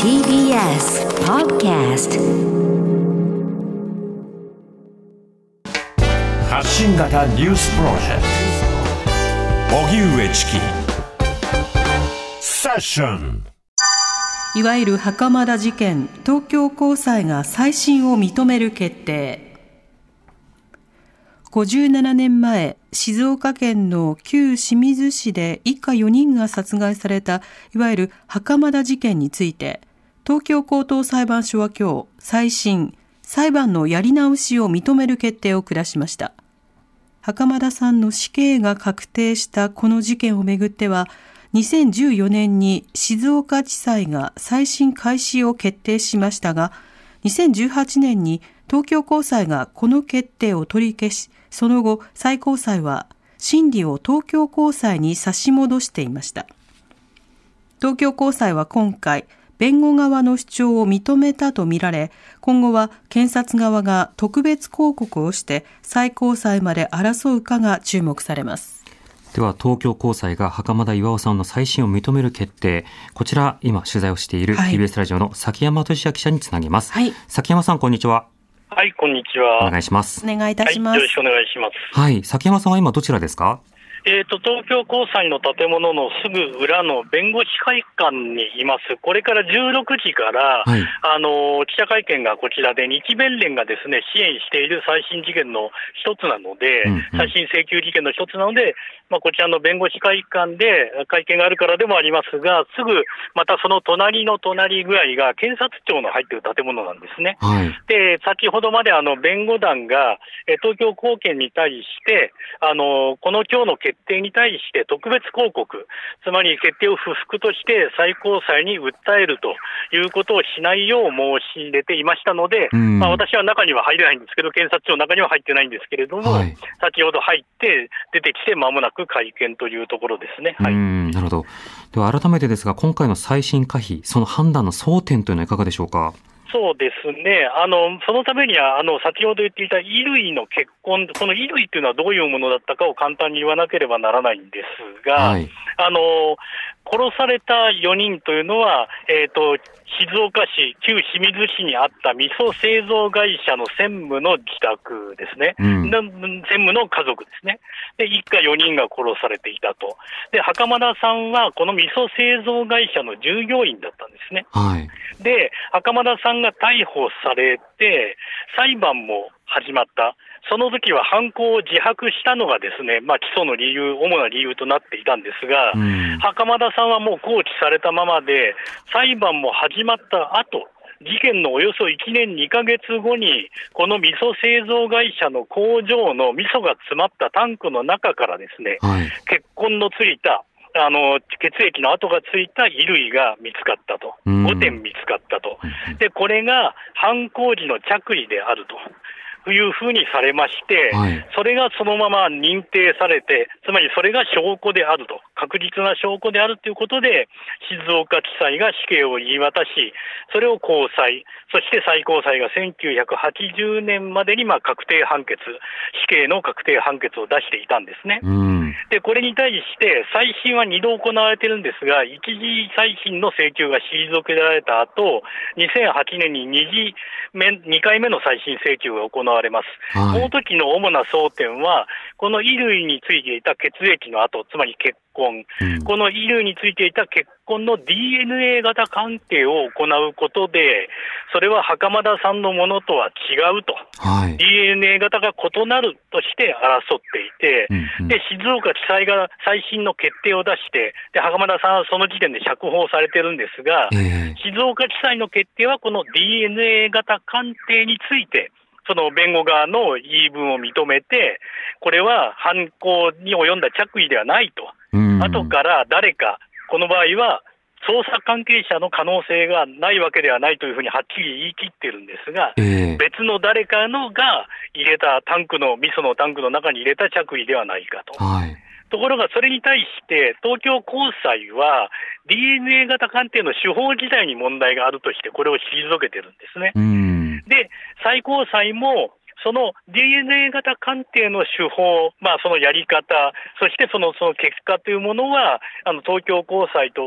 TBS Podcast 発信型ニュースプロジェクト。荻上チキ。セッション。いわゆる袴田事件、東京高裁が再審を認める決定。57年前、静岡県の旧清水市で一家4人が殺害された、いわゆる袴田事件について、東京高等裁判所は今日、再審、裁判のやり直しを認める決定を下しました。袴田さんの死刑が確定したこの事件をめぐっては、2014年に静岡地裁が再審開始を決定しましたが、2018年に東京高裁がこの決定を取り消し、その後、最高裁は審理を東京高裁に差し戻していました。東京高裁は今回、弁護側の主張を認めたとみられ、今後は検察側が特別抗告をして最高裁まで争うかが注目されます。では東京高裁が袴田巌さんの再審を認める決定。こちら今取材をしている TBS ラジオの崎山俊也記者につなげます、はい、崎山さんこんにちははい、こんにちは。お願いします。お願いいたします、はい、よろしくお願いします。はい、崎山さんは今どちらですか？えーと、東京高裁の建物のすぐ裏の弁護士会館にいます、これから16時から、はい、あの記者会見がこちらで、日弁連がですね支援している再審事件の一つなので、うんうん、再審請求事件の一つなので、まあ、こちらの弁護士会館で会見があるからでもありますが、すぐまたその隣の隣ぐらいが検察庁の入っている建物なんですね。はい、で先ほどまであの弁護団が東京高検に対して、あのこの今日の決決定に対して特別抗告、つまり決定を不服として最高裁に訴えるということをしないよう申し入れていましたので、まあ、私は中には入れないんですけど、検察庁の中には入ってないんですけれども、はい、先ほど入って、出てきてまもなく会見というところですね。はい、なるほど。では改めてですが、今回の再審可否、その判断の争点というのはいかがでしょうか？そうですね、あのそのためにはあの、先ほど言っていた衣類の結婚、この衣類っていうのはどういうものだったかを簡単に言わなければならないんですが、はい、あの殺された4人というのは、えーと、静岡市、旧清水市にあった味噌製造会社の専務の自宅ですね、うん、専務の家族ですね、で一家4人が殺されていたと、で袴田さんはこの味噌製造会社の従業員だったんですね。はい、で袴田さんが逮捕されて、裁判も始まった。その時は犯行を自白したのがですね、まあ、起訴の理由、主な理由となっていたんですが、うん、袴田さんはもう拘置されたままで、裁判も始まった後事件のおよそ1年2ヶ月後に、この味噌製造会社の工場の味噌が詰まったタンクの中からですね、はい、血痕のついたあの血液の跡がついた衣類が見つかったと、5点見つかったと、でこれが犯行時の着衣であると。いうふうにされまして、はい、それがそのまま認定されて、つまりそれが証拠であると、確実な証拠であるということで、静岡地裁が死刑を言い渡し、それを高裁、そして最高裁が1980年までにまあ確定判決、死刑の確定判決を出していたんですね。で、これに対して、再審は2度行われてるんですが、一次再審の請求が退けられた後、2008年に2次目、2回目の再審請求が行われます。はい、この時の主な争点は、この衣類についていた血液の跡、つまり血痕、うん、この衣類についていた血痕の DNA 型鑑定を行うことで、それは袴田さんのものとは違うと、はい、DNA 型が異なるとして争っていて、うんうん、で静岡地裁が最新の決定を出して、で袴田さんはその時点で釈放されてるんですが、えー、静岡地裁の決定はこの DNA 型鑑定について、その弁護側の言い分を認めて、これは犯行に及んだ着衣ではないと、後から誰か、この場合は捜査関係者の可能性がないわけではないというふうにはっきり言い切ってるんですが、えー、別の誰かのが入れたタンクの、味噌のタンクの中に入れた着衣ではないかと。はいところがそれに対して、東京高裁は DNA 型鑑定の手法自体に問題があるとして、これを退けてるんですね。で、最高裁もその DNA 型鑑定の手法、まあ、そのやり方、そしてそのその結果というものは、あの東京高裁と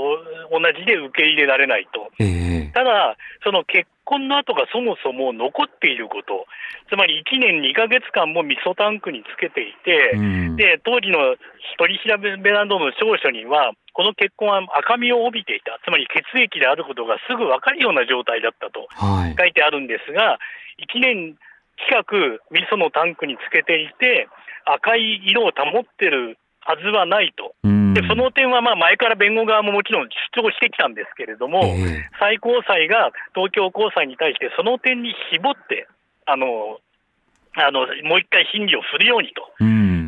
同じで受け入れられないと。えー、ただ、その結婚の跡がそもそも残っていること、つまり1年2か月間も味噌タンクにつけていて、うん、で当時の取り調べなどの調書には、この結婚は赤みを帯びていた、つまり血液であることがすぐ分かるような状態だったと書いてあるんですが、はい、1年近く味噌のタンクにつけていて、赤い色を保ってるはずはないと。でその点はまあ前から弁護側ももちろん主張してきたんですけれども、えー、最高裁が東京高裁に対してその点に絞って、あのあのもう一回審議をするようにと。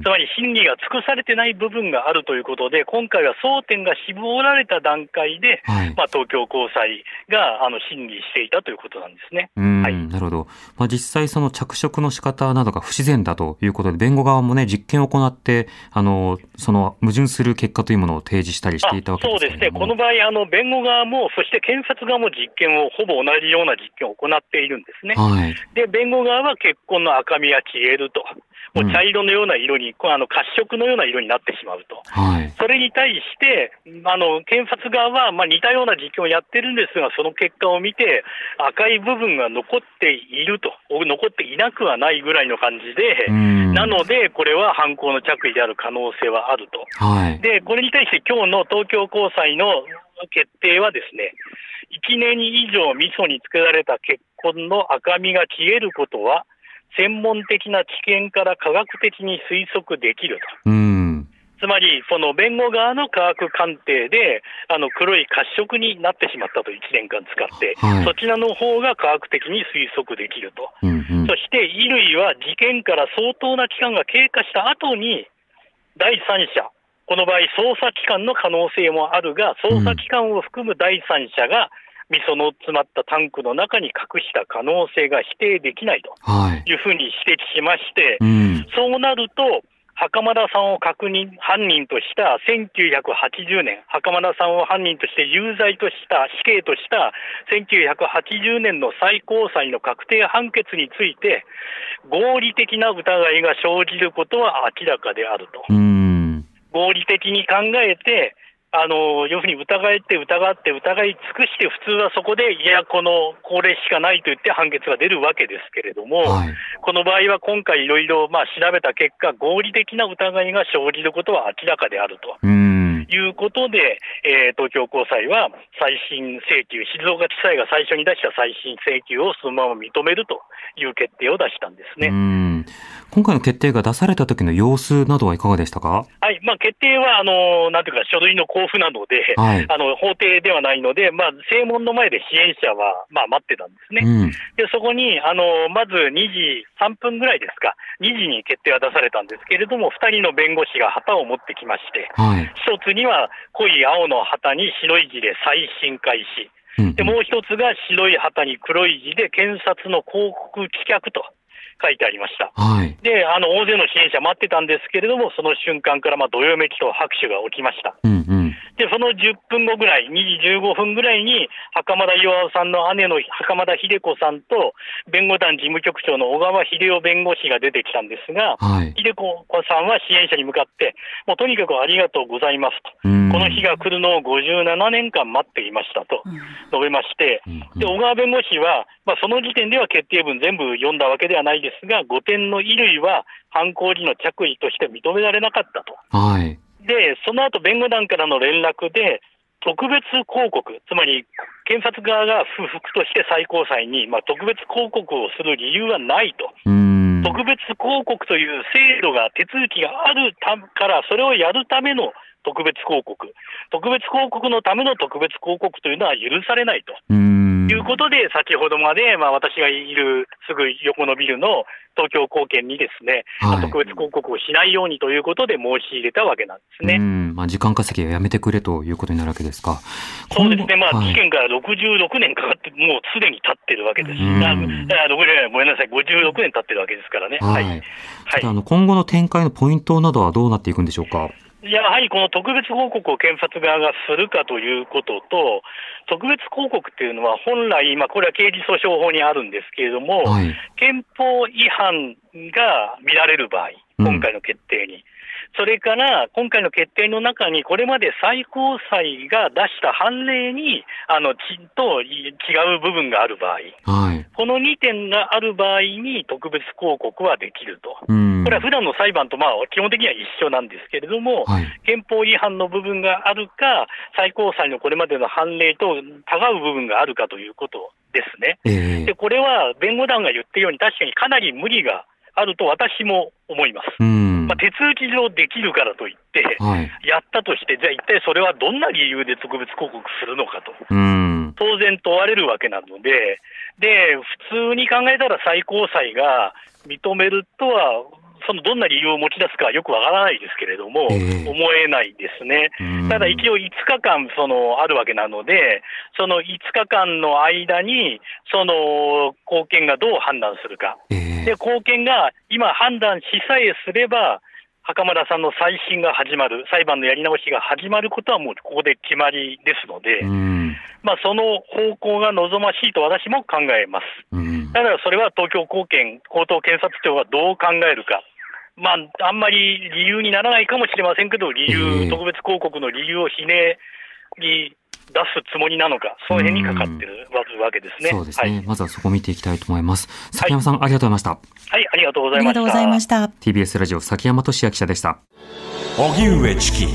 つまり審議が尽くされてない部分があるということで、今回は争点が絞られた段階で、はい、まあ、東京高裁があの審議していたということなんですね。はい、なるほど。まあ、実際、その着色の仕方などが不自然だということで、弁護側もね、実験を行って、あのその矛盾する結果というものを提示したりしていたわけですそうですね、この場合、あの弁護側も、そして検察側も実験を、ほぼ同じような実験を行っているんですね。はい、で、弁護側は結婚の赤みは消えると。もう茶色のような色に、うん、あの褐色のような色になってしまうと、はい、それに対してあの検察側はまあ似たような実験をやってるんですが、その結果を見て、赤い部分が残っていると、残っていなくはないぐらいの感じで、なので、これは犯行の着衣である可能性はあると、はい、でこれに対して今日の東京高裁の決定はですね、1年以上味噌につけられた結婚の赤みが消えることは、専門的な知見から科学的に推測できると。うん。つまり、その弁護側の科学鑑定で、あの黒い褐色になってしまったと、1年間使って、はい、そちらの方が科学的に推測できると、うんうん、そして衣類は事件から相当な期間が経過した後に、第三者、この場合、捜査機関の可能性もあるが、捜査機関を含む第三者が、味噌の詰まったタンクの中に隠した可能性が否定できないとい。うふうに指摘しまして、はいうん、そうなると、袴田さんを確認、犯人とした1980年、袴田さんを犯人として有罪とした、死刑とした1980年の最高裁の確定判決について、合理的な疑いが生じることは明らかであると。合理的に考えて、あの要するに疑って疑って疑い尽くして普通はそこでいやこのこれしかないと言って判決が出るわけですけれども、はい、この場合は今回いろいろまあ調べた結果合理的な疑いが生じることは明らかであると。いうことで、えー、東京高裁は再審請求、静岡地裁が最初に出した再審請求をそのまま認めるという決定を出したんですね。今回の決定が出された時の様子などはいかがでしたか？はい、まあ、決定は、あの、なんていうか、書類の交付なので、はい、あの、法廷ではないので、まあ、正門の前で支援者は、まあ、待ってたんですね。うん、で、そこに、あの、まず2時3分ぐらいですか、2時に決定は出されたんですけれども、2人の弁護士が旗を持ってきまして、はい、一つには濃い青の旗に白い字で再審開始。でもう一つが白い旗に黒い字で検察の広告棄却と書いてありました。はい、で、あの、大勢の支援者待ってたんですけれども、その瞬間から、まあ、どよめきと拍手が起きました。うんうん、で、その10分後ぐらい、2時15分ぐらいに、袴田巌さんの姉の袴田秀子さんと、弁護団事務局長の小川秀夫弁護士が出てきたんですが、はい、秀子さんは支援者に向かって、もうとにかくありがとうございますと、この日が来るのを57年間待っていましたと述べまして、で小川弁護士は、まあ、その時点では決定文全部読んだわけではないですが、5点の衣類は犯行時の着衣として認められなかったと。はい、で、その後弁護団からの連絡で、特別広告、つまり検察側が不服として最高裁に、まあ、特別広告をする理由はないと。特別広告という制度が、手続きがあるたから、それをやるための特別広告、特別広告のための特別広告というのは許されないと。いうことで、先ほどまで、まあ、私がいるすぐ横のビルの東京高検にですね、はい、特別広告をしないようにということで申し入れたわけなんですね。まあ、時間稼ぎはやめてくれということになるわけですか。そうですね、まあ、事件から66年かかって、もうすでに経ってるわけです。あごめんなさい、56年経ってるわけですからね。はい。はい、あの今後の展開のポイントなどはどうなっていくんでしょうか？やはりこの特別報告を検察側がするかということと、特別抗告っていうのは、本来、まあ、これは刑事訴訟法にあるんですけれども、はい、憲法違反が見られる場合、今回の決定に。うんそれから今回の決定の中に、これまで最高裁が出した判例にあのちと違う部分がある場合、はい、この2点がある場合に特別抗告はできると、これは普段の裁判とまあ基本的には一緒なんですけれども、はい、憲法違反の部分があるか、最高裁のこれまでの判例と違う部分があるかということですね。えー、でこれは弁護団が言ってるように、確かにかなり無理があると私も思います。まあ、手続き上できるからといって、やったとして、じゃあ一体それはどんな理由で特別抗告するのかと、当然問われるわけなので、で、普通に考えたら最高裁が認めるとはそのどんな理由を持ち出すかはよくわからないですけれども、えー、思えないですね。ただ一応5日間そのあるわけなので、その5日間の間に、その貢献がどう判断するか。えー、で、貢献が今判断しさえすれば、袴田さんの再審が始まる、裁判のやり直しが始まることはもうここで決まりですので、まあ、その方向が望ましいと私も考えます。だからそれは東京高検、高等検察庁がどう考えるか。まあ、あんまり理由にならないかもしれませんけど、理由、えー、特別広告の理由をひねり出すつもりなのか、その辺にかかってるわけですね。そうですね、はい、まずはそこを見ていきたいと思います。崎山さん、はい、ありがとうございました。はい、ありがとうございました。ありがとうございました。TBS ラジオ、崎山俊也記者でした。荻上チキ。